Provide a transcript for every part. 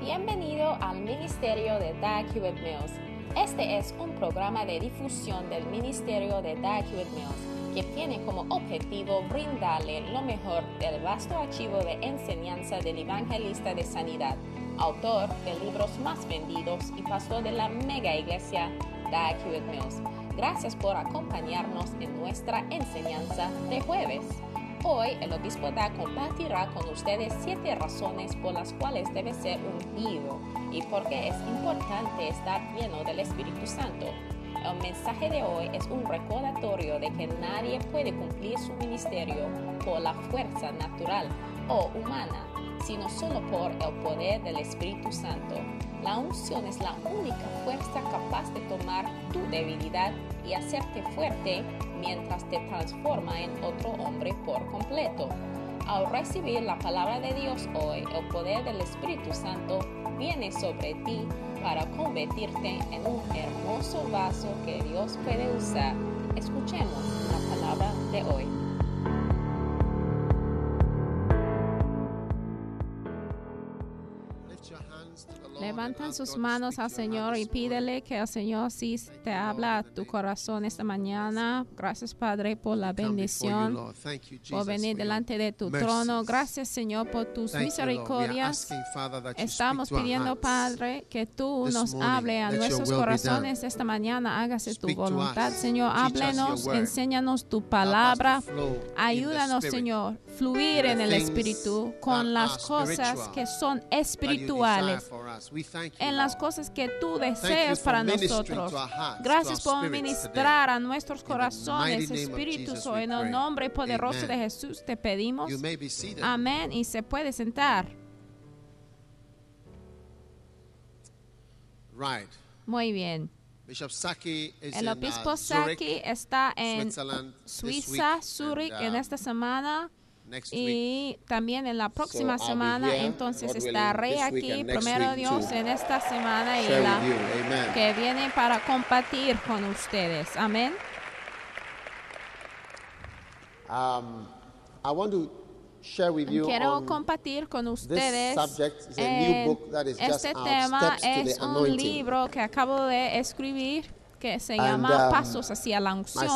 Bienvenido al Ministerio de Dag Hewitt Mills. Este es un programa de difusión del Ministerio de Dag Hewitt Mills que tiene como objetivo brindarle lo mejor del vasto archivo de enseñanza del evangelista de sanidad, autor de libros más vendidos y pastor de la mega iglesia Dag Hewitt Mills. Gracias por acompañarnos en nuestra enseñanza de jueves. Hoy el obispo Da compartirá con ustedes siete razones por las cuales debe ser ungido y por qué es importante estar lleno del Espíritu Santo. El mensaje de hoy es un recordatorio de que nadie puede cumplir su ministerio por la fuerza natural o humana, sino solo por el poder del Espíritu Santo. La unción es la única fuerza capaz de tomar tu debilidad y hacerte fuerte mientras te transforma en otro hombre por completo. Al recibir la palabra de Dios hoy, el poder del Espíritu Santo viene sobre ti para convertirte en un hermoso vaso que Dios puede usar. Escuchemos la palabra de hoy. Levantan sus manos al Señor y pídele que el Señor sí te habla a tu corazón esta mañana. Gracias, Padre, por la bendición, por venir delante de tu trono. Gracias, Señor, por tus misericordias. Estamos pidiendo, Padre, que tú nos hable a nuestros corazones esta mañana. Hágase tu voluntad, Señor. Háblenos, enséñanos tu palabra. Ayúdanos, Señor, fluir en el Espíritu con las cosas que son espirituales en las cosas que tú deseas para nosotros. Gracias por ministrar a nuestros corazones, Espíritu En el nombre poderoso de Jesús te pedimos. Amén. Y se puede sentar. Muy bien. El obispo Saki está en Suiza, Zurich, en esta semana y también en la próxima semana, entonces estaré aquí, primero Dios, en esta semana y la que viene para compartir con ustedes. Amén. Um, Quiero compartir con ustedes este tema es un libro que acabo de escribir que se llama um, Pasos hacia la unción.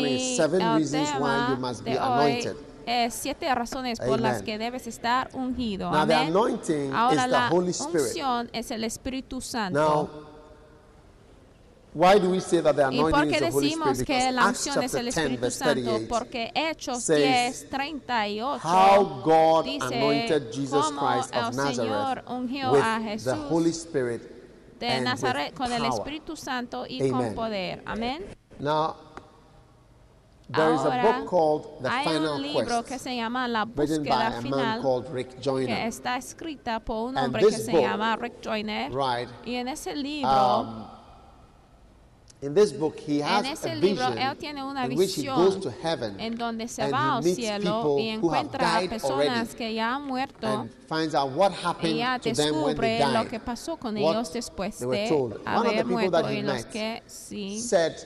y el tema de hoy eh, siete razones por las que debes estar ungido. Amén. Ahora la unción es el Espíritu Santo. Why do we say that the ¿Y por anointing qué is the Holy decimos Spirit? que la unción es el chapter 10, Espíritu Santo? 38 Porque Hechos says 10, 38 how God dice anointed Jesus cómo Christ el Señor ungió with a the Jesús Holy Spirit de Nazaret con el. Espíritu Santo y con Amen. poder. Amén. Now, there is a book called The Hay Final un libro que Quest, se llama La búsqueda final que está escrita por un hombre que se book, llama Rick Joyner. Right. Y en ese libro Um, in this book, he has En ese a libro él tiene una in which he visión goes to heaven en donde se and va al cielo y encuentra a personas que ya han muerto and finds out what y happened ya descubre lo died. que pasó con ellos después de haber muerto y los que sí said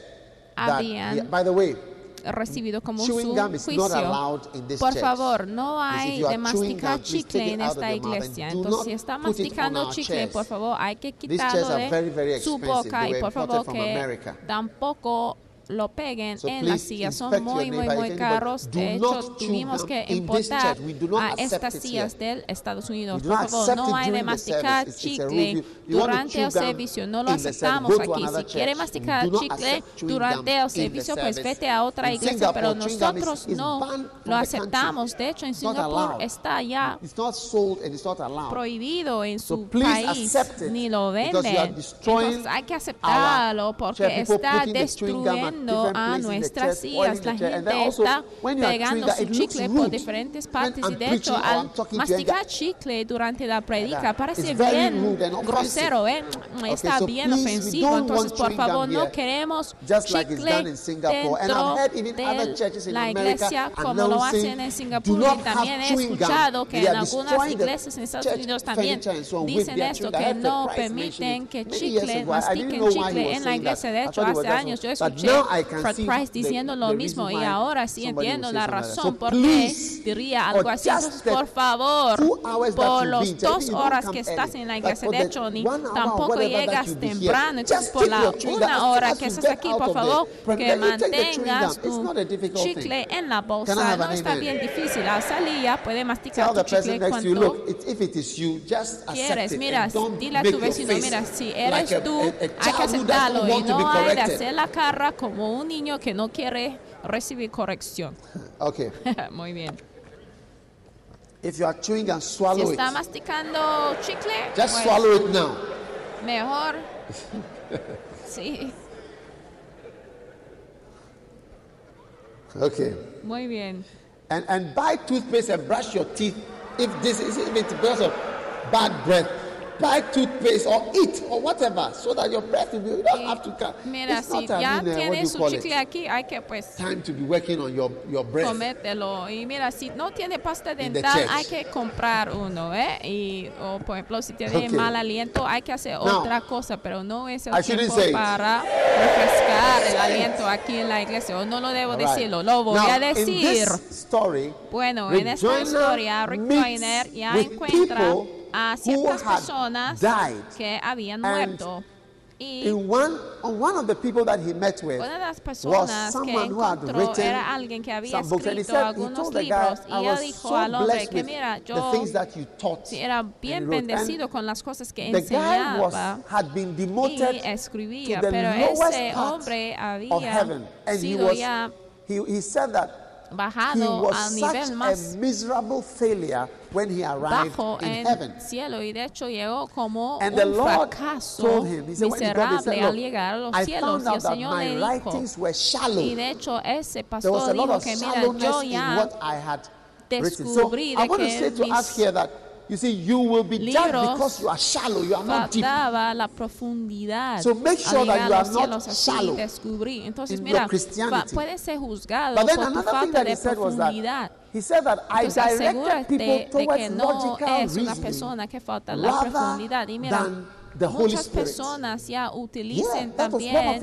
that, habían by the way, recibido como su juicio. Por favor, no hay de masticar chicle en esta iglesia. Entonces, si está masticando chicle, por favor, hay que quitarlo de su boca y por favor que tampoco lo peguen So en las please sillas. Son muy, muy, muy caros. De hecho, tuvimos que importar a estas sillas here. de Estados Unidos. Por favor, no hay de masticar chicle durante el servicio. No lo aceptamos aquí. Si quiere masticar chicle durante el servicio, pues vete a otra iglesia. Pero nosotros no lo aceptamos. De hecho, en Singapur está ya prohibido en su país ni lo venden. Entonces hay que aceptarlo porque está destruyendo a nuestras sillas. La gente está pegando su chicle por diferentes partes y de hecho al masticar chicle durante la predica parece bien grosero, ¿eh? está bien ofensivo. Entonces, por favor, no queremos chicle dentro de la iglesia como lo hacen en "Do Singapur y también he chewing gum." escuchado que en algunas iglesias en Estados Unidos también furniture and so on with dicen their esto chewing gum. I que heard Fred no Price mention permiten Frank Price diciendo lo mismo y ahora sí entiendo la razón por qué diría algo así. por favor, por las dos horas que estás en la iglesia, de hecho, ni tampoco llegas temprano, entonces por la una hora que estás aquí, por favor, que mantengas tu chicle en la bolsa. No está bien difícil. Al salir ya puede masticar tu chicle cuando quieres. Mira, dile a tu vecino, mira, si eres tú, hay que aceptarlo y no hay de hacer la cara como como un niño que no quiere recibir corrección. Okay. Muy bien. If you are chewing and swallow si está masticando chicle, just pues, swallow it now. Mejor. sí. Okay. Muy bien. And, and buy toothpaste and brush your teeth if this is even because of bad breath buy toothpaste or eat or whatever so that your breath will be you don't have to come. Mira, it's si not uh, ya a, uh, tiene su chicle aquí, hay que pues time to be working on your, your breath. Comértelo. Y mira, si no tiene pasta dental, hay que comprar uno, ¿eh? Y o por ejemplo, si tiene okay. mal aliento, hay que hacer Now, otra cosa, pero no es el tiempo para refrescar el aliento aquí en la iglesia. O no lo debo right. decirlo, lo voy Now, a decir. In this story, bueno, Rick en esta Joyner historia Rick Joyner ya encuentra a ciertas personas died, que habían muerto. Y in one, one of the people that he met with una de las personas que encontró era alguien que había escrito algunos libros y él dijo al hombre que mira, yo era bien bendecido con las cosas que enseñaba y escribía, pero ese hombre había sido ya bajado al nivel más bajo en cielo y de hecho llegó como And un fracaso him, said, miserable al llegar a los I cielos. Y el Señor le dijo, y de hecho ese pastor dijo que mira, yo ya descubrí so, de que You see, you will be judged because you are shallow. You are not deep. la profundidad. So make sure that you are not shallow. Descubrir. Entonces, in mira, your Christianity. Puede ser juzgado por another thing that he said that he said that I directed people towards no es una persona falta la profundidad. Y mira, muchas personas ya utilizan también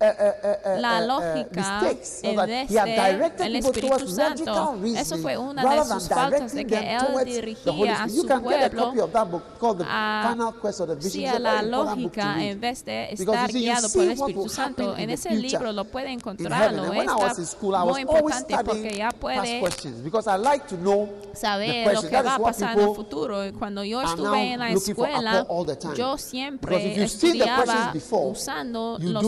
la lógica es desde el Espíritu Santo. Eso fue una de sus faltas de que él dirigía a su pueblo hacia la lógica en vez de estar guiado por el Espíritu Santo. En ese libro lo puede encontrar, lo está muy importante porque ya puede saber lo que va a pasar en el futuro. Cuando yo estuve en la escuela, yo siempre estudiaba usando los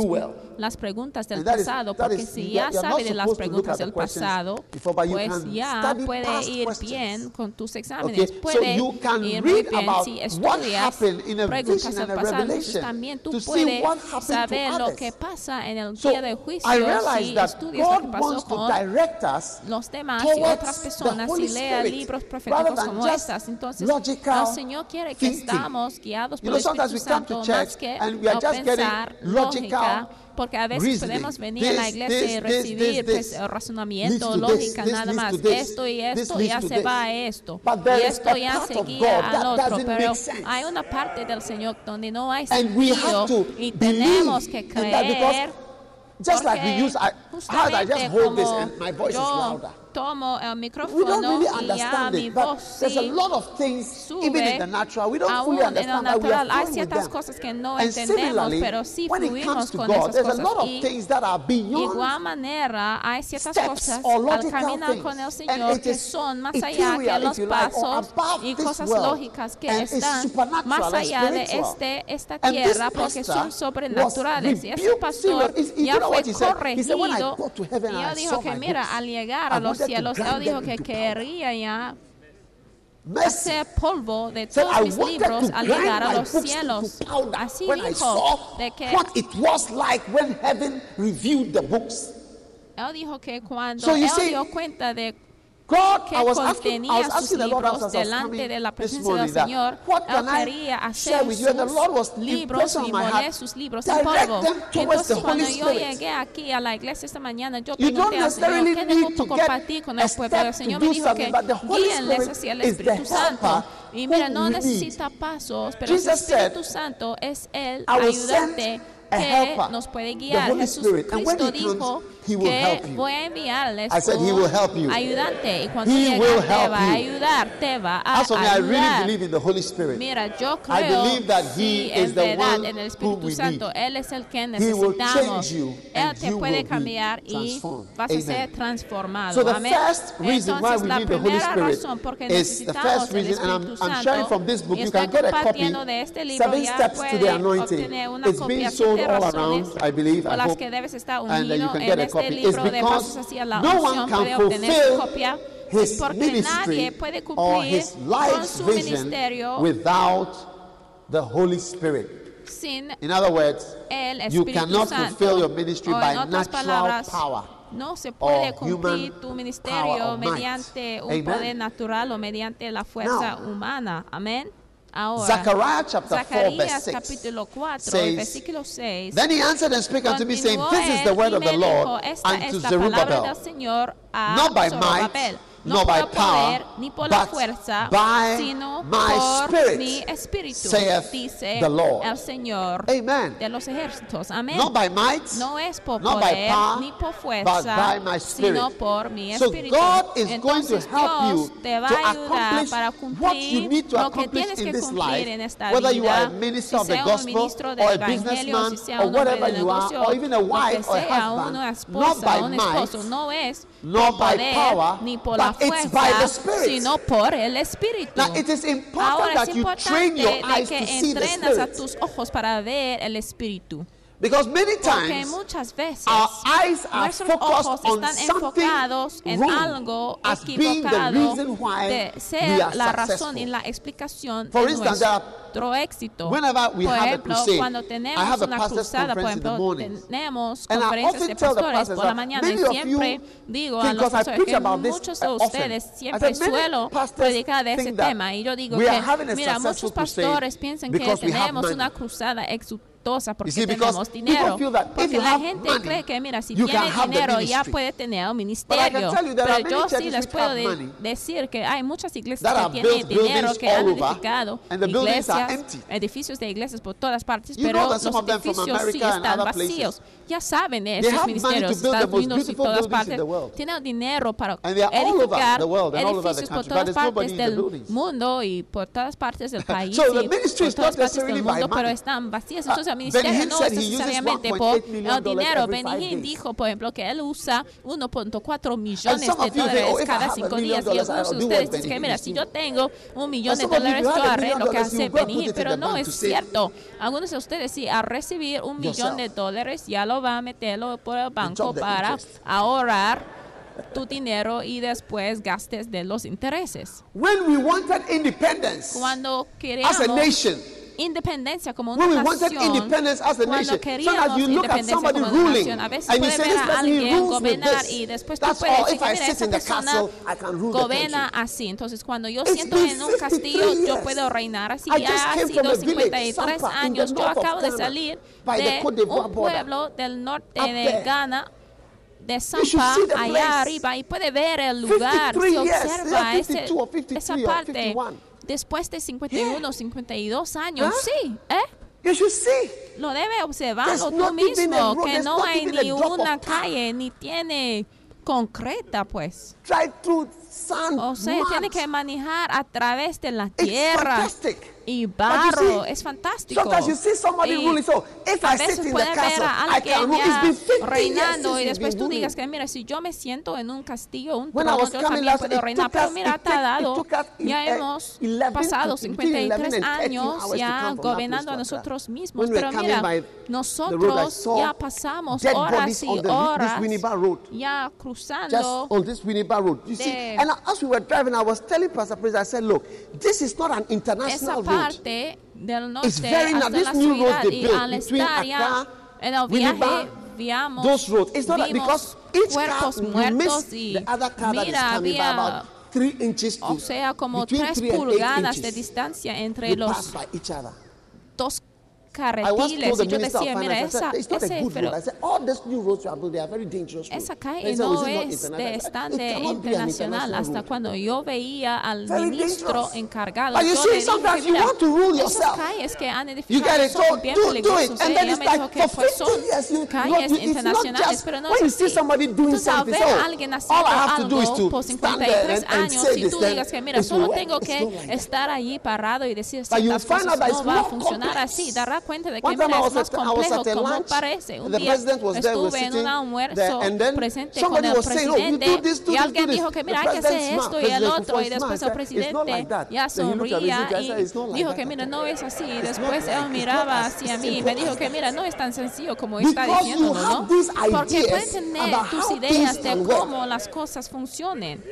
las preguntas del pasado, porque si ya sabe de las preguntas del pasado, pues ya puede ir bien con tus exámenes. Puede ir muy bien si estudias preguntas del pasado. También tú puedes saber lo que pasa en el día de juicio si estudias lo que pasó con los demás y otras personas y lea libros proféticos como estas. Entonces, el Señor quiere que estamos guiados por el Espíritu Santo más que no pensar lógica porque a veces reasoning. podemos venir this, a la iglesia this, y recibir this, pues, razonamiento, lógica, nada más. Esto y esto ya se va a esto. Y esto ya se guía al otro. Pero hay una parte del Señor donde no hay sentido y tenemos que creer. Just like we use, I, I just hold this and my voice is louder tomo el micrófono really y ya mi voz sube aún en lo natural. Hay ciertas cosas que no and entendemos, pero sí fluimos con God, esas cosas. Y de igual manera, hay ciertas cosas al caminar con el Señor que son más allá que los pasos y cosas lógicas que están más allá de este, esta tierra porque son sobrenaturales. Y ese pastor ya fue corregido y dijo que mira, al llegar a los cielos, él dijo que querría ya hacer polvo de todos mis libros al llegar a los cielos. Así dijo de que él dijo que cuando él dio cuenta de God, que I was asking, I was asking the Lord delante de la presencia del Señor, what can hacer with libros y molé sus libros en polvo. Entonces, cuando yo llegué aquí a la iglesia esta mañana, yo pregunté al Señor, ¿qué debo compartir con el pueblo? El Señor me dijo que guíenles hacia el Espíritu Santo. Y mira, no necesita pasos, pero el Espíritu Santo es el ayudante que nos puede the guiar. Jesús Cristo dijo he will help que you. voy a enviarles I said he will help you. un ayudante y cuando He llegue will te help va a you. ayudar, te va a for me, I really ayudar. believe in the Holy Spirit. Mira, yo creo I believe that sí, he is en the verdad one en el Espíritu Santo. Él es el que necesitamos. change you Él and te puede cambiar y vas a ser transformado. So the Amén. Entonces, we la the primera razón porque is the necesitamos el Espíritu Santo, from this book. y You estoy can get a copy. compartiendo de este libro, Seven ya steps to the puede anointing. obtener una It's being copia, siete razones around, I believe. por las que debes estar And you unido can en get a este libro de pasos hacia la no one unción can puede obtener su copia his porque ministry nadie puede or cumplir his con life's su vision ministerio without the Holy Spirit. sin In other words, el you cannot Santo. fulfill your ministry o by natural palabras, power. no se puede cumplir tu ministerio mediante un Amen. poder natural o mediante la fuerza Now, humana. Amén. Ahora, Zechariah chapter 4, verse 6 4, says, 6. Then he answered and spake unto me, saying, This is the word of the Lord dijo, unto es la palabra del Zerubbabel. Señor Not by might, no by por poder, power, ni por la but fuerza, by sino my por spirit, mi espíritu, saith dice the Lord. el Señor Amen. de los ejércitos. Amén. Not by might, no es por not by power, ni por but by my spirit. sino por mi So. God is going to Entonces help Dios you te va to a ayudar accomplish para what you cumplir need to lo que accomplish tienes in que this cumplir life, en esta whether you are a minister si of the gospel or a businessman si or whatever you are, or even a wife or a husband, not by might, no es por by poder power, ni por la fuerza, sino por el espíritu. Now it is important Ahora that es you train importante your de eyes que to see the entrenas a tus ojos para ver el espíritu. Because many Porque times muchas veces our eyes are nuestros focused ojos on están something enfocados en algo as being the equivocado reason why de we ser are la razón y la explicación For de instance, there are- nuestro éxito. Whenever we por have a ejemplo, crusade, cuando I tenemos have a una cruzada, por ejemplo, tenemos conferencias de pastores la mañana y siempre digo a los pastores que muchos de ustedes siempre suelo predicar de ese tema y yo digo que, mira, muchos pastores piensan que tenemos una cruzada exitosa porque see, tenemos dinero. Porque la gente money, cree que, mira, si you tiene can have the dinero ya puede tener un ministerio. Pero yo sí les puedo de- decir que hay muchas iglesias que tienen dinero que han edificado iglesias, edificios de iglesias por todas partes, pero los edificios sí están vacíos. Ya saben de they esos ministerios, Estados Unidos y todas partes. Tienen dinero para edificar edificios por todas partes del mundo y por todas partes del país So y por todas partes del mundo, pero están vacías. Uh, Entonces el ministerio no es necesariamente 1.8 por el dinero. Benny dijo, por ejemplo, que él usa 1.4 And millones de dólares oh, cada cinco días. Y algunos de ustedes dicen que, mira, si yo tengo un millón de dólares, yo haré lo que hace Benny Pero no es cierto. Algunos de ustedes, sí, al recibir un millón de dólares, ya lo va a meterlo por el banco para ahorrar tu dinero y después gastes de los intereses. When we wanted independence Cuando as a queríamos nation, independencia como una when nación, cuando nation, queríamos independencia como una nación, a veces say, ver a alguien gobernar y después tú puedes decir mira, esa persona gobierna así. Entonces, cuando yo siento en un castillo, 53 yo puedo reinar así. Ya ha sido a village, 53 Sampa, in the años. Yo acabo de salir de un pueblo del norte de. Ghana de Sampa allá arriba y puede ver el lugar, 53 se observa ese, 52 or 53 esa or parte. 51. Después de 51 52 años, Huh? sí, ¿eh? You should see. Lo debe observarlo There's tú mismo, road, que no hay ni una calle, ni tiene concreta, pues. Drive through sand, O sea, tiene que manejar a través de la It's tierra fantastic. Y barro. see, Es fantástico. Sometimes you see somebody Y ruling. So if a I veces pueden ver castle, a alguien rule. It's ya been 50 reinando y después tú digas que mira, si yo me siento en un castillo, un trono, yo también last, puedo reinar. Pero mira, te ha dado, ya hemos 11 pasado to- between 11 53 and 13 años ya gobernando a nosotros mismos. Pero mira, nosotros ya pasamos horas y horas ya cruzando on this Winneba Road. You see, and as we were driving, I was telling Pastor Praise, I said, look, this is not an international. Parte del norte hasta la ciudad y al estar ya en el viaje viamos Those roads. It's not that because each cuerpos muertos y the other car that is mira by había about three inches to o sea como tres pulgadas de distancia entre los dos carretiles. Y yo decía, mira, esa, a ese pero road. I said, all these new roads you are building, they are very dangerous roads. esa calle "Oh, no es international?" de I said, stand "It de cannot be an internacional. Hasta road." cuando yo veía al ministro encargado, yo le dije, mira, esas calles que han edificado son so bien peligrosas. Ella me dijo que pues 50 son calles internacionales, pero no es así. Tú sabes, something, so alguien haciendo algo por stand there 53 and, and años this, tú digas que mira, solo tengo que estar allí parado y decir ciertas cosas, no va a funcionar así. Dará cuenta de que mira, es más complejo como lunch. parece. Un día estuve en un almuerzo presente con el "Oh, presidente y alguien do this." dijo que mira, hay que hacer esto y el otro y después el He said, "It's not like presidente that." ya sonría y "It's not like dijo que mira, all." no es así. Y después él miraba hacia mí y me dijo que mira, no es tan sencillo como está have ¿no? Porque puedes tener tus ideas de cómo las cosas funcionen.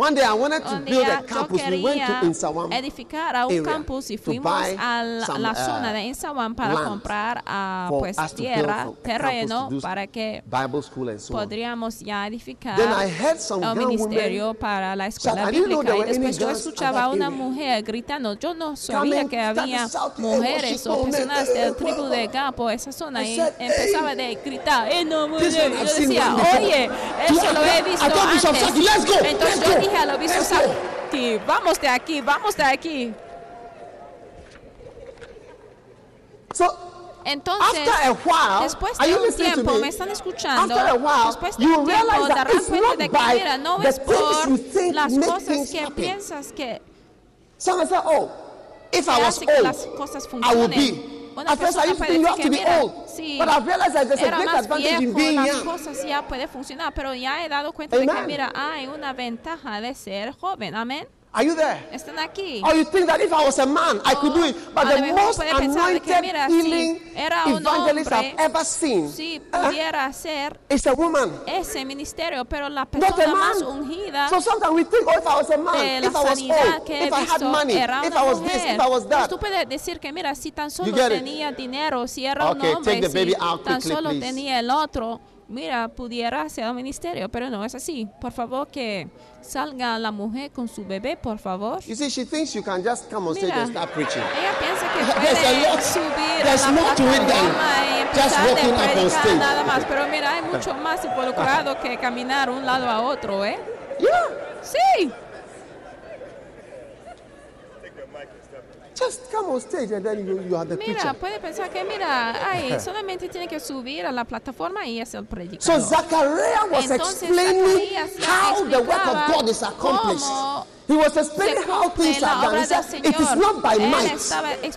One day I wanted to build a campus. We went to Insawam. edificar a un campus y to fuimos buy a la, some, la uh, zona de Insawan para comprar for pues tierra, terreno para que Bible school and so podríamos ya edificar Then I heard some un ministerio women para la I escuela didn't know bíblica y después yo escuchaba a una mujer gritando. Yo no sabía que había "Eh, mujeres o personas del tribu de Gapo esa zona I y empezaba "Hey, de gritar eh, no, mujer". yo decía oye eso lo he visto antes Saki, "Let's go, entonces yo go, dije al obispo let's go." Saki vamos de aquí vamos de aquí So entonces after a while, Después de un tiempo, me? están escuchando. After a while, Después de un tiempo, darán cuenta de que, mira, no es por las cosas que happen. piensas que Someone said, "Oh, if I was que las old, cosas I would funcionen. be." Una At first, I used to think you have to be old, sí, but I've realized that there's a great advantage in being las young. cosas ya puede funcionar, pero ya he dado cuenta de que, mira, hay una ventaja de ser joven. Amén. Are you there? Están aquí. Or you think that if I was a man, I could do it. But lo the most anointed mira, si healing un evangelist I've hombre, ever seen Si uh, pudiera ser is a woman. ese ministerio, pero la Not a persona más ungida So sometimes we think, oh, if I was a man, if I was old, if I had money, if I was mujer. this, if I was Pues that. tú puedes decir que mira, si tan solo tenía dinero, si era Okay, un hombre, take the baby si out tan solo please. tenía el otro, mira, pudiera ser un ministerio, pero no es así. Por favor, que salga la mujer con su bebé, por favor. You see, she thinks you can just come on stage and start preaching. ella piensa que puede subir there's a la plataforma y just walking up on predicar stage. nada más. Pero mira, hay mucho más involucrado que caminar un lado a otro, ¿eh? Yeah, Sí. Just come on stage and then you, you are the Mira, preacher. puede pensar que, mira, ay, solamente tiene que subir a la plataforma y es el So predicador. Zachariah was Entonces, explaining how the work of God is accomplished. He was explaining how things are done. He said, It is not by might,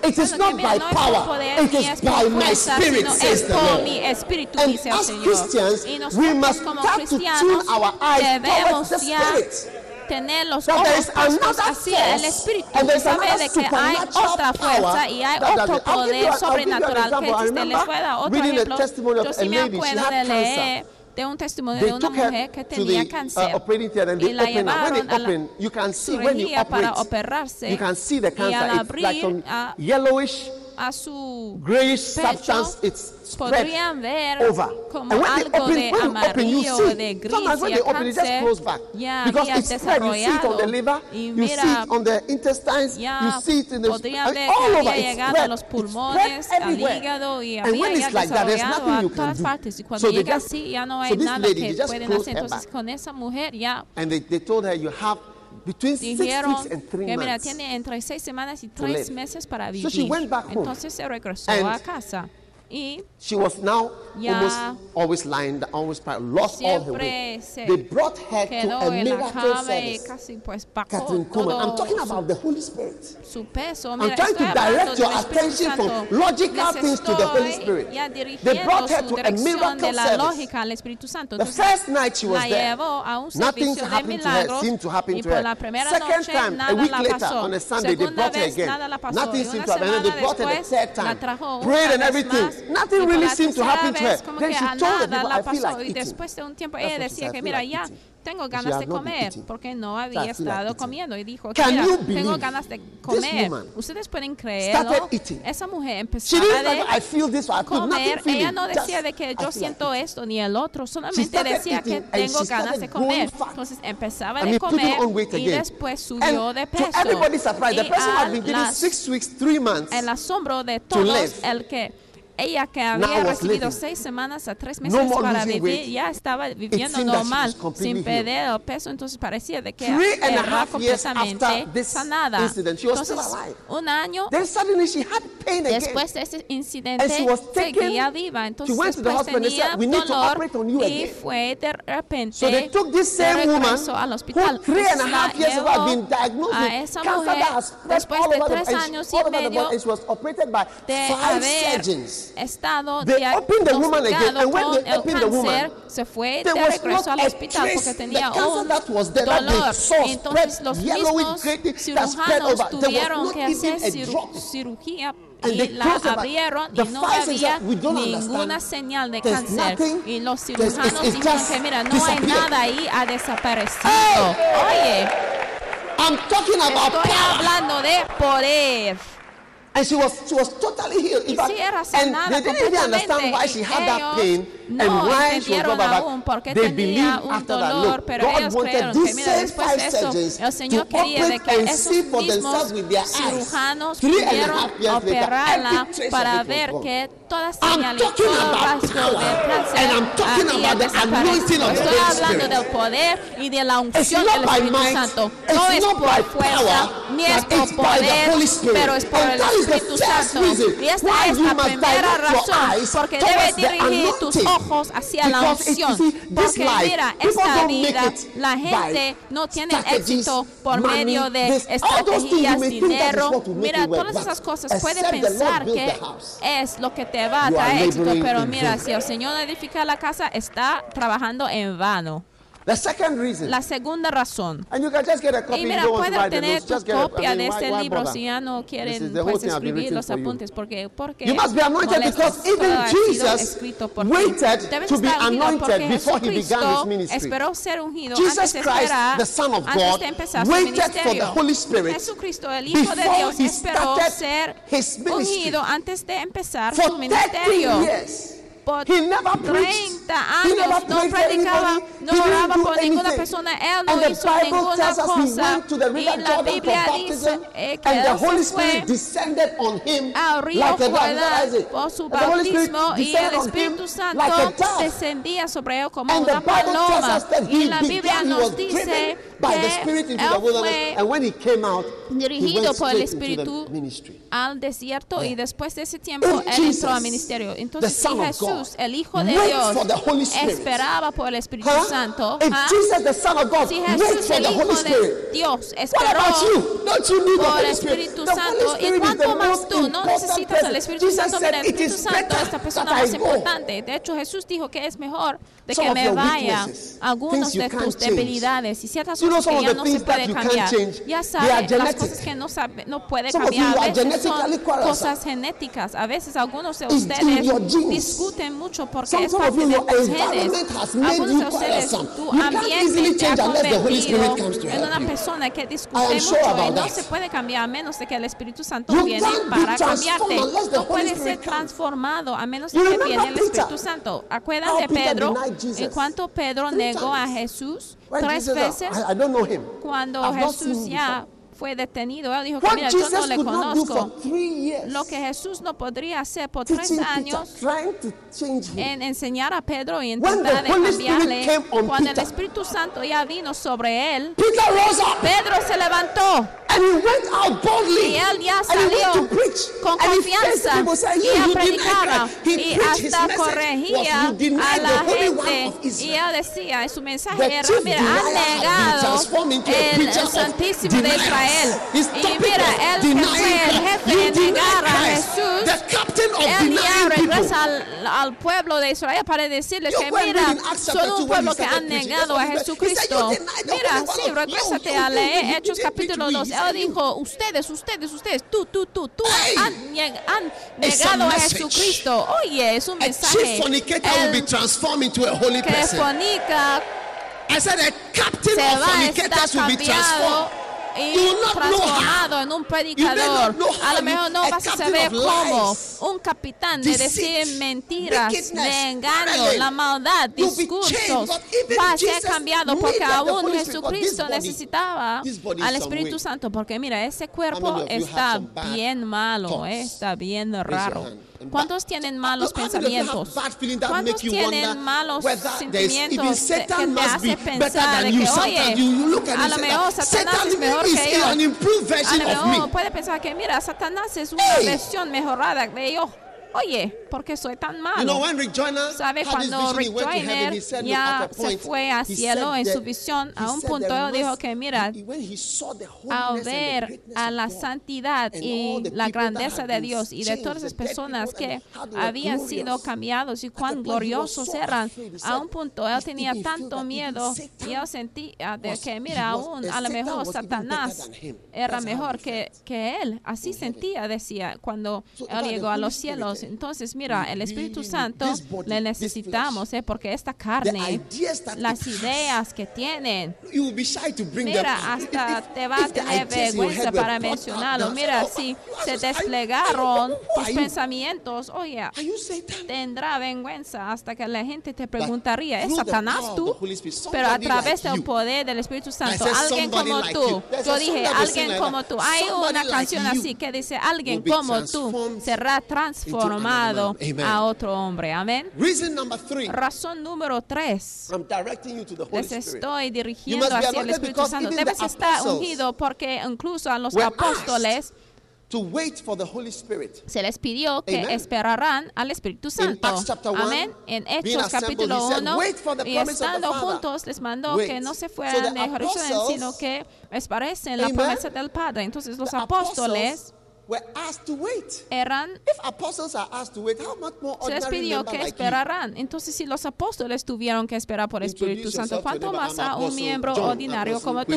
it is not by no power, it ni by my spirit, says the Lord. And as. Christians, we must start to tune our eyes towards the Spirit. Tener los That there is ojos puestos hacia el espíritu. y another de que hay otra fuerza y hay otro poder sobrenatural que existe. Les voy a dar otro ejemplo. Yo sí me acuerdo de leer de un testimonio de una mujer que tenía cáncer uh, and y la llevaron a la cirugía para operarse y al abrir a, su grayish pecho, substance. It's spread podrían ver over. como algo open, de amarillo o de gris y cáncer ya Because había it's spread. You see it on the liver, y you see mira, it on the intestines, you ya see it in the podrían ver all que había llegado spread. a los pulmones, al hígado y And había ya desarrollado a todas partes y cuando llega just- así ya no hay nada lady, que pueden hacer. her Entonces con esa mujer ya Between six dijeron weeks and three que mira months. tiene entre seis semanas y to tres live. meses para So she vivir. went back home. Entonces se regresó And a casa y She was now almost always lying, always lost all her weight. They brought her to a miracle service. casi pues Catherine Kuhlman. I'm talking su, about the Holy Spirit. su peso. I'm trying to direct your attention from logical Les things to the Holy Spirit. They brought her to a miracle service. Santo. The first night she was there, llevó a un nothing happened to her, seemed to happen to her. Second time, a week later, on a Sunday, they brought her again. nada la pasó. Nothing seemed to happen. They brought her the third time. Prayed and everything. nothing really seemed to happen to her. Then she told the people, I feel like y después de un tiempo ella decía que mira ya tengo ganas de comer porque no había estado comiendo y dijo que tengo ganas de comer. Ustedes pueden creerlo. Esa mujer empezó a comer. Ella no decía de que yo siento esto ni el otro, solamente decía que tengo ganas de comer. Entonces empezaba a comer y después subió de peso. El asombro de todos el que ella que había recibido seis semanas a tres meses no para vivir, ya estaba viviendo normal, sin perder el peso, entonces parecía de que era completamente sanada. Entonces, un año después de ese incidente, seguía viva, entonces después tenía dolor y fue de repente de regreso al hospital. a esa mujer después de tres años y medio de haber estado diagnosticado con el cáncer, se fue de regreso al hospital porque tenía un dolor. Entonces los mismos cirujanos tuvieron que hacer cirugía y la abrieron y no había ninguna señal de cáncer. y los cirujanos dijeron que mira, no hay nada ahí, ha desaparecido. Oye, estoy hablando de poder. And she was, she was totally healed. In fact, and they didn't even understand why she had that pain. no entendieron porque tenía un dolor, pero ellos creyeron que después el Señor quería que mismos cirujanos operarla para ver que todas señales, todo rastro de Estoy hablando del poder y de la unción del Espíritu Santo. No es por fuerza, ni es por poder, pero es por el Espíritu Santo. Y esta es la primera razón porque debe dirigir hacia la unción. Porque mira, esta vida, la gente no tiene éxito por medio de estrategias, dinero. Mira, todas esas cosas puede pensar que es lo que te va a dar éxito, pero mira, si el Señor edifica la casa, está trabajando en vano. The second reason, la segunda razón. And you can just get a copy, y mira, puedes tener copia de este libro si ya no quieren pues, escribir los apuntes porque porque you must be anointed because even Jesus waited before he began his ministry. Esperó ser ungido Jesus antes de the Son of God, waited the Holy Spirit el Hijo de Dios, esperó ser ungido antes de empezar su ministerio por 30 años no predicaba, no oraba por ninguna persona, él no hizo ninguna cosa. Y la Biblia dice eh, que él fue al río Jordán por su bautismo y el Espíritu Santo descendía sobre él como una paloma. Y la Biblia nos dice by the Spirit into the wilderness, and when he came out, dirigido he went por el Espíritu al desierto yeah. y después de ese tiempo él Jesus, entró al ministerio. Entonces si Jesús, el Hijo de Dios, esperaba por el Espíritu huh? Santo. If huh? Jesus, the Son of God, si Jesús, el Hijo de Dios, esperó you? por el Espíritu Santo, ¿y cuánto más tú no necesitas al Espíritu Santo? Pero el Espíritu Santo es la persona más importante. De hecho, Jesús dijo que es mejor de que me vaya algunas de tus debilidades y ciertas cosas know some of the no things that you can't change. Ya sabe, they are genetic. Las cosas que no, sabe, no puede some cambiar. Of a veces cosas genéticas. A veces algunos de ustedes discuten mucho porque some, es some parte de tus genes. Algunos de ustedes, tu ambiente ha convertido en una persona que discute mucho y no se puede cambiar a menos de que el Espíritu Santo viene para cambiarte. No puede ser transformado a menos de que viene el Espíritu Santo. Acuérdate Pedro, en cuanto Pedro negó a Jesús, tres veces cuando Jesús ya fue detenido, él dijo que mira, yo no le conozco. Lo que Jesús no podría hacer por tres años en enseñar a Pedro y intentar de cambiarle. Cuando el Espíritu Santo ya vino sobre él, Pedro se levantó y él ya salió con confianza y a y hasta corregía a la gente. Y él decía, su mensaje era, mira, ha negado el Santísimo de Israel. Y mira, él fue el jefe de negar a Jesús, él ya regresa al, pueblo de Israel para decirle que mira, son un pueblo que han negado a Jesucristo. Mira, sí, regrésate a leer Hechos capítulo 2. Él dijo, ustedes, ustedes, ustedes, tú, tú, tú, tú han han It's a negado a message. Jesucristo. Oye, es un A mensaje. chief fornicator will be El transformed into a holy que person. fornica I said a captain se of va a estar fornicators will be cambiado transformed. Y transformado en un predicador. A lo mejor no vas a saber cómo un capitán de decir mentiras, de engaño, la maldad, discursos, va a ser cambiado porque aún Jesucristo necesitaba al Espíritu. Santo porque mira, ese cuerpo está bien malo, está bien raro. ¿Cuántos tienen malos pensamientos? ¿Cuántos tienen malos sentimientos que te hace pensar de que, oye, a lo mejor "That Satanás Satan es mejor que yo. A lo mejor me. puede pensar que, mira, Satanás es una versión mejorada de yo. Oye, ¿por qué soy tan You malo? know, when Rick Joyner ¿Sabe cuando Rick Joyner ya a se fue he cielo en su visión, a un punto dijo que, mira, al ver a la santidad y la grandeza de Dios y de todas dead personas que habían sido cambiados y cuán gloriosos so eran, a un punto él tenía tanto miedo y él sentía de was- que, mira, aún a lo mejor Satanás era mejor que, que él. Así sentía, decía, cuando él llegó a los cielos. Entonces, mira, el Espíritu Santo body, le necesitamos. ¿eh? porque esta carne, las ideas que tienen, Mira, hasta If- te va a tener vergüenza para mencionarlo. Mira, si se desplegaron tus pensamientos, oye, tendrá vergüenza hasta que la gente te preguntaría, ¿es Satanás tú? Pero a través del poder del Espíritu Santo, alguien como tú. Yo dije, alguien como tú. Hay una canción así que dice, alguien como tú será transformado a otro hombre. Amén. Razón número tres. Les estoy dirigiendo hacia el Espíritu Santo. Debes estar ungido porque incluso a los apóstoles To wait for the Holy Spirit. se les pidió que Amen. esperarán al Espíritu Santo. Amén. En Hechos capítulo he said, 1 "Wait for the y estando Father." juntos les mandó Wait. que no se So fueran the de Jerusalén, sino que esperasen la promesa del Padre. Entonces los apóstoles were asked to wait. eran If apostles are asked to wait, how much more se les pidió que like you? esperarán. Entonces, si los apóstoles tuvieron que esperar por el Espíritu Santo, ¿cuánto más a un miembro John, ordinario como tú?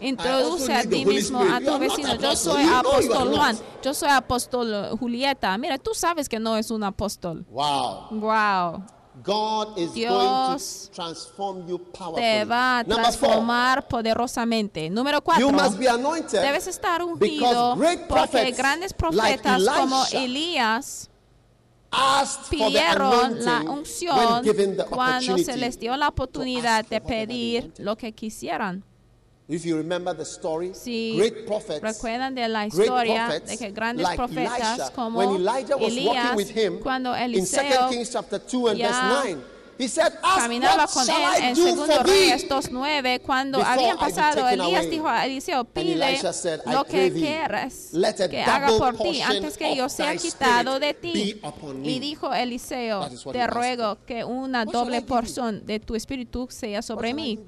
Introduce a ti mismo a tu vecino. Yo soy You apóstol. Juan. Yo soy apóstol Julieta. Mira, tú sabes que no es un apóstol. Wow. Wow. God is Dios going to transform you powerfully. Te va a four, transformar poderosamente. Número you cuatro. must be anointed Debes estar ungido great porque grandes like profetas como Elías pidieron la unción cuando se les dio la oportunidad de pedir lo que quisieran. If you remember the story, Si great prophets, recuerdan de la great historia prophets de que grandes like profetas Elisha, como when Elijah was walking Elías, with him cuando in 2 Eliseo Kings chapter 2 and verse 9, he said, Ask caminaba what con shall él I en do Segundo? Reyes 2.9, cuando habían pasado, Elías away?" dijo a Eliseo, pide said, "I lo que quieras que haga double por ti portion antes que yo of sea quitado spirit de ti. be upon me." Y dijo Eliseo, te ruego que una doble porción de tu espíritu sea sobre mí.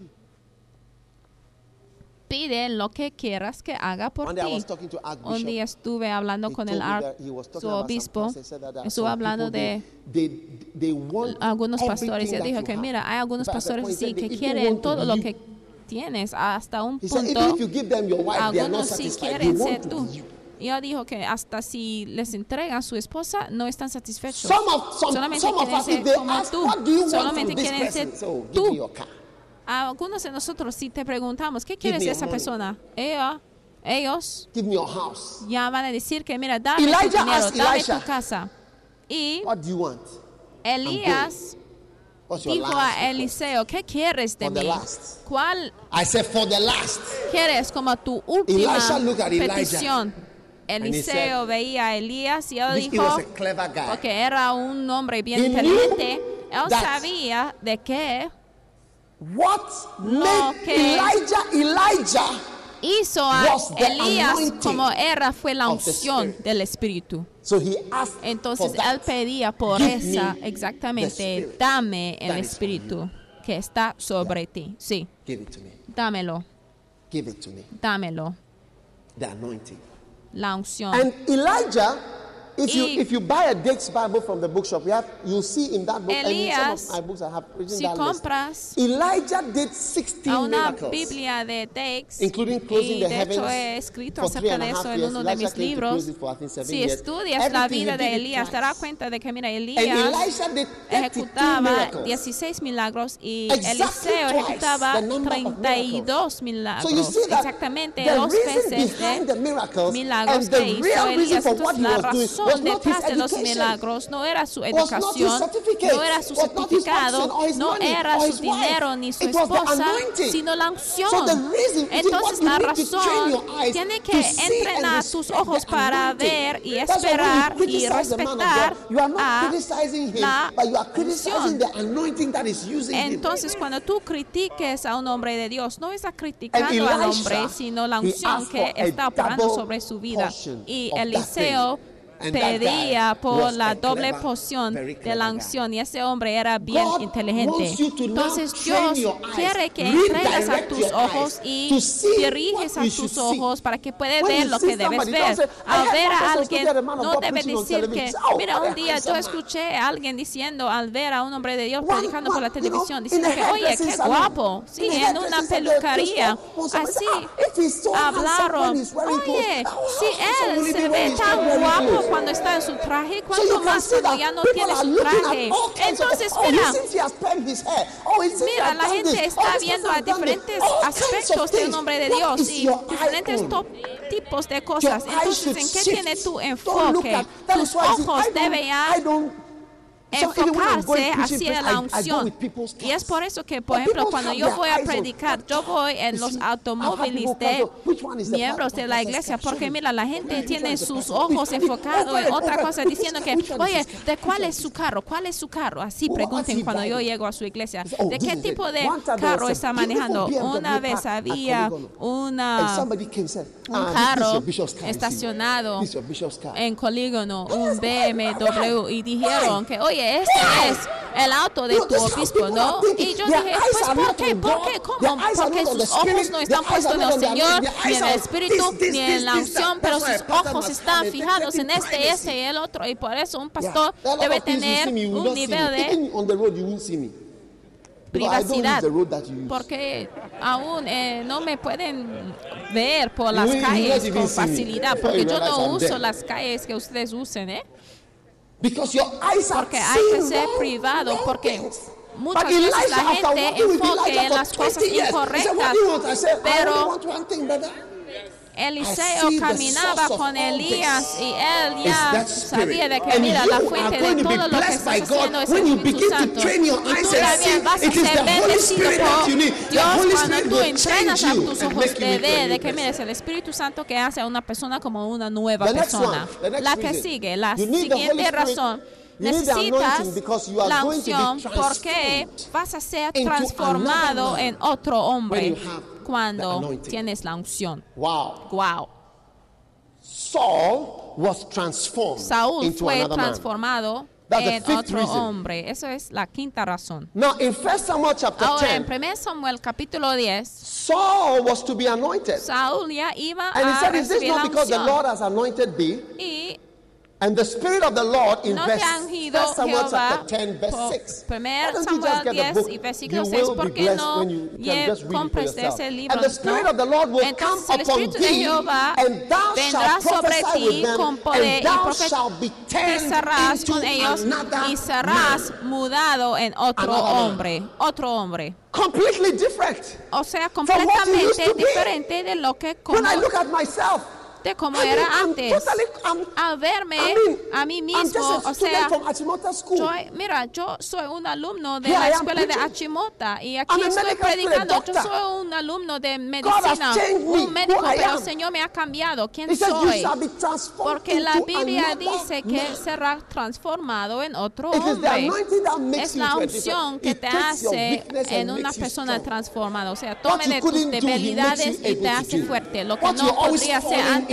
Pide lo que quieras que haga por ti. was talking to Un día estuve hablando con el me ar- that he was talking su about some obispo. pastors. He said that there are Estuvo some hablando de algunos pastores y dijo que mira, hay algunos pastores sí que quieren todo lo que tienes hasta un punto. Algunos sí quieren ser tú. Y él dijo que hasta si les entregan su esposa, no están satisfechos. Solamente quieren ser como tú. Solamente quieren ser tú. A algunos de nosotros, si te preguntamos, ¿qué quieres de esa persona? Ella, ellos Give me your house. ya van a decir que, mira, dame Elijah tu dinero, dame Elisha. tu casa. Y What do you want? Elías dijo a? Eliseo, ¿qué quieres de For the mí? last. ¿Cuál I said, for the last. quieres como tu última petición? Eliseo said- veía a Elías y él dijo, porque era un hombre bien He inteligente, él sabía de que What Lo made que- Elijah Elijah? hizo a Was the Elías como era fue la unción del Espíritu. So he asked Entonces for él pedía por Give esa, exactamente, Spirit dame el Espíritu que está sobre ti. Sí, Give it to me. dámelo, Give it to me. dámelo, The anointing. la unción. And Elijah, If you, buy a Bible from the bookshop, see in that book, si compras. Elijah did 16 una Biblia de including closing y the de hecho he escrito acerca de eso en uno de mis libros. Si estudias la vida de Elías, te darás cuenta de que, mira, Elías ejecutaba 16 milagros y Eliseo ejecutaba 32 So you milagros. see Exactamente dos veces milagros real adeptas de los milagros, no era su educación, no era su certificado, no era su dinero ni su esposa, sino la unción. Entonces la razón tiene que entrenar tus ojos para ver y esperar y respetar a la unción. Entonces cuando tú critiques a un hombre de Dios, no está criticando al hombre, sino la unción que está operando sobre su vida. Y Eliseo pedía por la doble porción de la unción y ese hombre era bien inteligente. Entonces Dios quiere que entregues a tus ojos y diriges a tus ojos para que puedas ver lo que debes ver. Al ver a alguien, no debe decir que, mira, un día yo escuché a alguien diciendo, al ver a un hombre de Dios predicando por la televisión, diciendo que, oye, qué guapo, sí, en una peluquería, así hablaron, oye, si él se ve tan guapo cuando está en su traje, cuanto más cuando ya no tiene su traje. Entonces, mira, mira, la gente está viendo a diferentes aspectos del nombre de Dios y diferentes tipos de cosas. Entonces, ¿en qué tiene tu enfoque? Tus ojos deben enfocarse hacia la unción. Y es por eso que, por ejemplo, cuando yo voy a predicar, yo voy en los automóviles de miembros de la iglesia, porque mira, la gente tiene sus ojos enfocados en otra cosa, diciendo que, oye, ¿de cuál es su carro? ¿Cuál es su carro? Así pregunten cuando yo llego a su iglesia. ¿De qué tipo de carro está manejando? Una vez había una, un carro estacionado en Colígono, un BMW, y dijeron que, oye, oye, este es el auto de tu obispo, ¿no? Y yo dije, pues ¿por qué? ¿Por qué? ¿Cómo? Porque sus ojos no están puestos en el Señor, ni en el Espíritu, ni en la unción, pero sus ojos están fijados en este, este y el otro. Y por eso un pastor debe tener un nivel de privacidad, porque aún eh, no me pueden ver por las calles con facilidad, porque yo no uso las calles que ustedes usen, ¿eh? Because your eyes are porque hay que ser privado, porque muchas veces Elijah, la gente enfoque en las cosas incorrectas, pero Eliseo caminaba con Elías y él ya sabía de que mira la fuente de todo lo que está haciendo es el Espíritu Santo. Tú también vas a ser bendecido por Dios cuando tú entrenas a tus ojos de ver de que mira el Espíritu Santo que hace a una persona como una nueva persona. La que sigue, la siguiente razón. Necesitas la unción porque vas a ser transformado en otro hombre cuando tienes la unción. Wow. Wow. Saul was transformed Saúl into fue another transformado man. en otro reason. hombre. Eso es la quinta razón. Now, in First Samuel chapter Ahora, 10, en 1 Samuel 10, Saul was to be anointed. Saúl ya iba And a he said, Is this not because the Lord has anointed thee? Y And the Spirit of the Lord in no verse, Samuel Jehová chapter 10, verse 6. Why don't the book? No when you can just read it for yourself. Libro, and the Spirit of the Lord will Entonces, come upon thee, and thou shalt prophesy with them, and thou shalt be turned ellos, y serás mudado en otro hombre, otro hombre. Completely different. Completamente diferente de lo que como, When I look at myself, de cómo era antes. a verme a mí mismo, o sea, yo, mira, yo soy un alumno de la escuela de Achimota y aquí estoy predicando. Yo soy un alumno de medicina, un médico, pero el Señor me ha cambiado. ¿Quién soy? Porque la Biblia dice que será transformado en otro hombre. Es la unción que te hace en una persona transformada. O sea, tome de tus debilidades y te hace fuerte. Lo que no podría hacer antes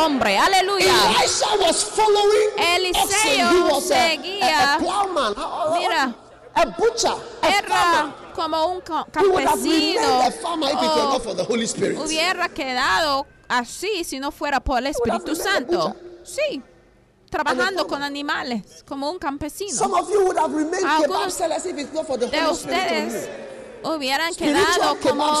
Aleluya. Elisha was following Eliseo oxen. He was a, a, seguía- a plowman, a, a- Mira. a butcher, a Era farmer. como un ca- He would have remained campesino a farmer if it were o not for the Holy Spirit. hubiera quedado así si no fuera por el Espíritu a Santo. butcher. Sí, trabajando con animales, como un campesino. Some of you would have remained Algunos kebab sellers if it's not for the de ustedes hubieran quedado como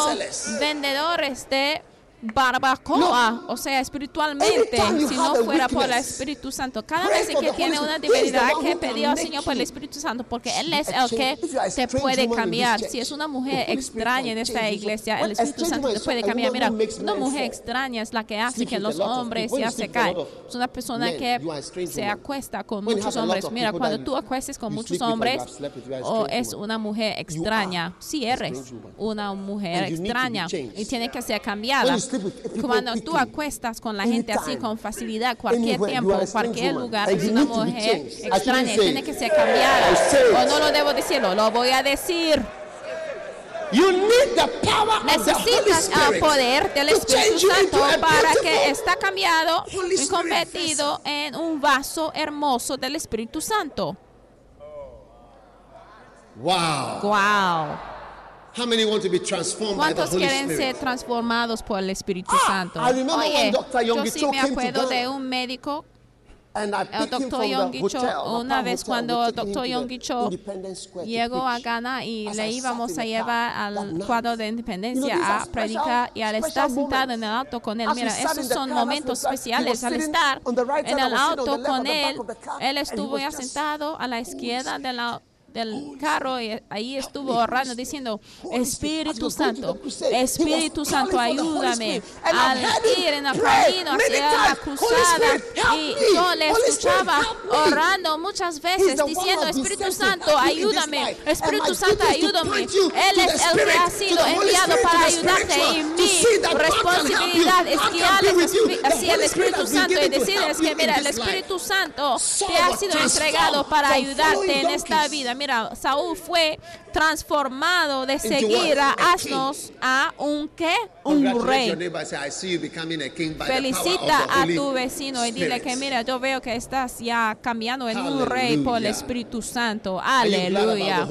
vendedores de barbacoa, o sea, espiritualmente, si no fuera por el Espíritu Santo. Cada vez que tiene una debilidad, que pedir al Señor por el Espíritu Santo, porque Él es el que te puede cambiar. Si es una mujer extraña en esta iglesia, el Espíritu Santo te puede cambiar. Mira, una mujer extraña es la que hace que los hombres. When se of Es una persona que se acuesta con muchos hombres. Mira, cuando tú acuestes con muchos hombres o es una mujer extraña, si eres una mujer extraña y tiene que ser cambiada. Cuando tú acuestas con la gente así con facilidad, cualquier tiempo, cualquier lugar, es una mujer extraña tiene que ser cambiada. O no lo debo decirlo, lo voy a decir. You need the power of the Holy Necesitas el poder del Espíritu Santo para que está cambiado y convertido en un vaso hermoso del Espíritu Santo. Wow. Wow. How many want to be transformed by the ¿Cuántos Holy quieren ser Spirit? transformados por el Espíritu Ah, Santo? I remember Oye, when Dr. yo sí me came to acuerdo de un médico, And I el doctor hotel, una vez cuando el doctor to llegó a. Ghana y le íbamos a llevar al cuadro de You know, independencia a predicar y al estar sentado en el auto con él, mira, esos son momentos especiales. Al estar en el auto con él, él estuvo ya sentado a la izquierda de la del carro y ahí estuvo orando diciendo Espíritu Santo Espíritu Santo ayúdame al ir en el camino hacia la cruzada y yo le escuchaba orando muchas veces diciendo Espíritu Santo ayúdame. Espíritu Santo ayúdame. Él es el que ha sido enviado para ayudarte y mi responsabilidad es guiarles hacia el Espíritu Santo y decirles que mira el Espíritu Santo te ha sido entregado para ayudarte en esta vida mira, Saúl fue transformado de seguir a asnos a un qué? Un rey. Felicita a tu vecino y dile que mira, yo veo que estás ya cambiando en un rey por el. Espíritu Santo. Aleluya.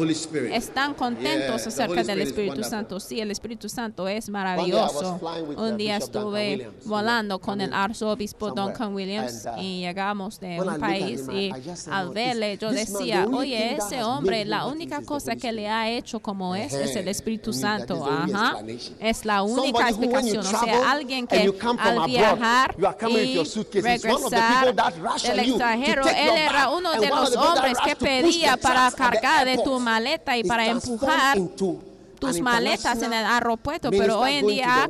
Están contentos acerca del Espíritu. Santo. Sí, el Espíritu Santo es maravilloso. uh, Un día estuve volando con el arzobispo. Duncan Williams uh, y llegamos de un país y al "No, verle yo decía, oye, ese has hombre, la única cosa que le ha hecho como es es el. Espíritu Santo. is the only Ajá. Es la única explicación. O sea, alguien que al viajar y regresar del extranjero, él era uno de los hombres que pedía para cargar de tu maleta y para empujar tus maletas en el aeropuerto, pero hoy en día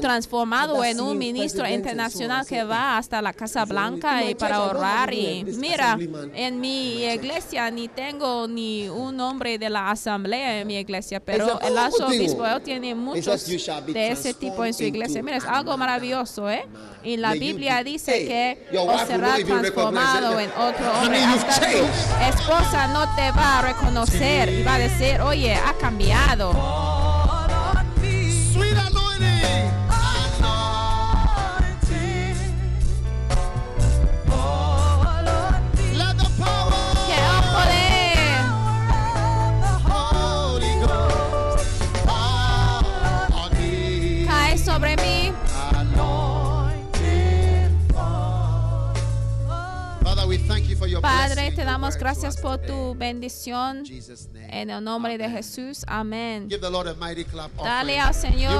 transformado en un ministro internacional que va hasta la Casa Blanca y para ahorrar y mira, en mi iglesia ni tengo ni un hombre de la asamblea en mi iglesia, pero el arzobispo tiene muchos says, "You shall be de ese tipo en su iglesia. Mira, es algo maravilloso, ¿eh? Y la Biblia dice que os será transformado en otro hombre. Hasta tu esposa no te va a reconocer y va a decir, oye, ha cambiado. fall. Damos gracias por tu bendición en el nombre de. Jesús. Amén. Dale al Señor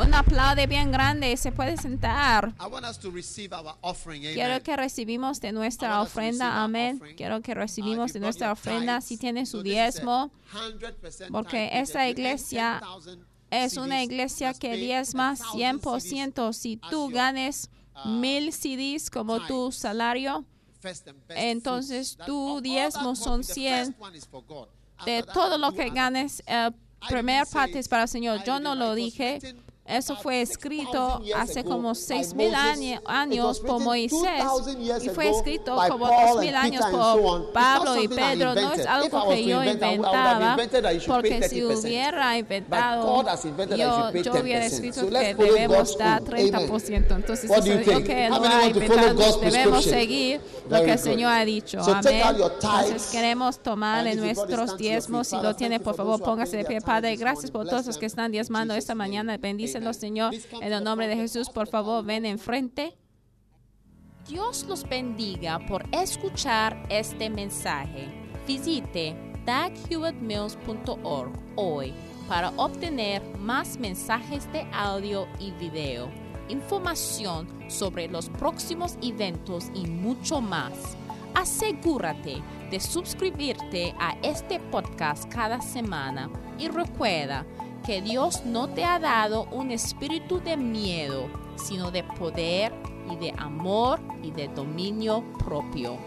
un aplaude bien grande. Se puede sentar. I want us to receive our offering. Quiero que recibimos de nuestra ofrenda. Amén. Quiero que recibimos de nuestra ofrenda. Si tiene su diezmo, 100% porque esta iglesia 10,000 es una iglesia que diezma 1,000 100%. Si tú ganes uh, mil CDs como tu salario, Entonces, tu diezmo son profit, the 100 first one is for God. de todo lo que ganes, el I primer parte es para el Señor. Yo no lo dije, Eso fue escrito hace como seis mil años por Moisés y fue escrito como dos mil años por Pablo y Pedro. No es algo que yo inventaba, porque si hubiera inventado, yo, yo hubiera escrito que debemos dar 30%. Entonces, eso que no ha inventado, debemos seguir lo que el Señor ha dicho. Amén. Entonces, queremos tomar en nuestros diezmos. Si lo tiene, por favor, póngase de pie, Padre. Gracias por todos los que están diezmando esta mañana. Bendice Señor. En el nombre de Jesús, por favor, ven enfrente. Dios los bendiga por escuchar este mensaje. Visite daghewittmills.org hoy para obtener más mensajes de audio y video, información sobre los próximos eventos y mucho más. Asegúrate de suscribirte a este podcast cada semana y recuerda que Dios no te ha dado un espíritu de miedo, sino de poder y de amor y de dominio propio.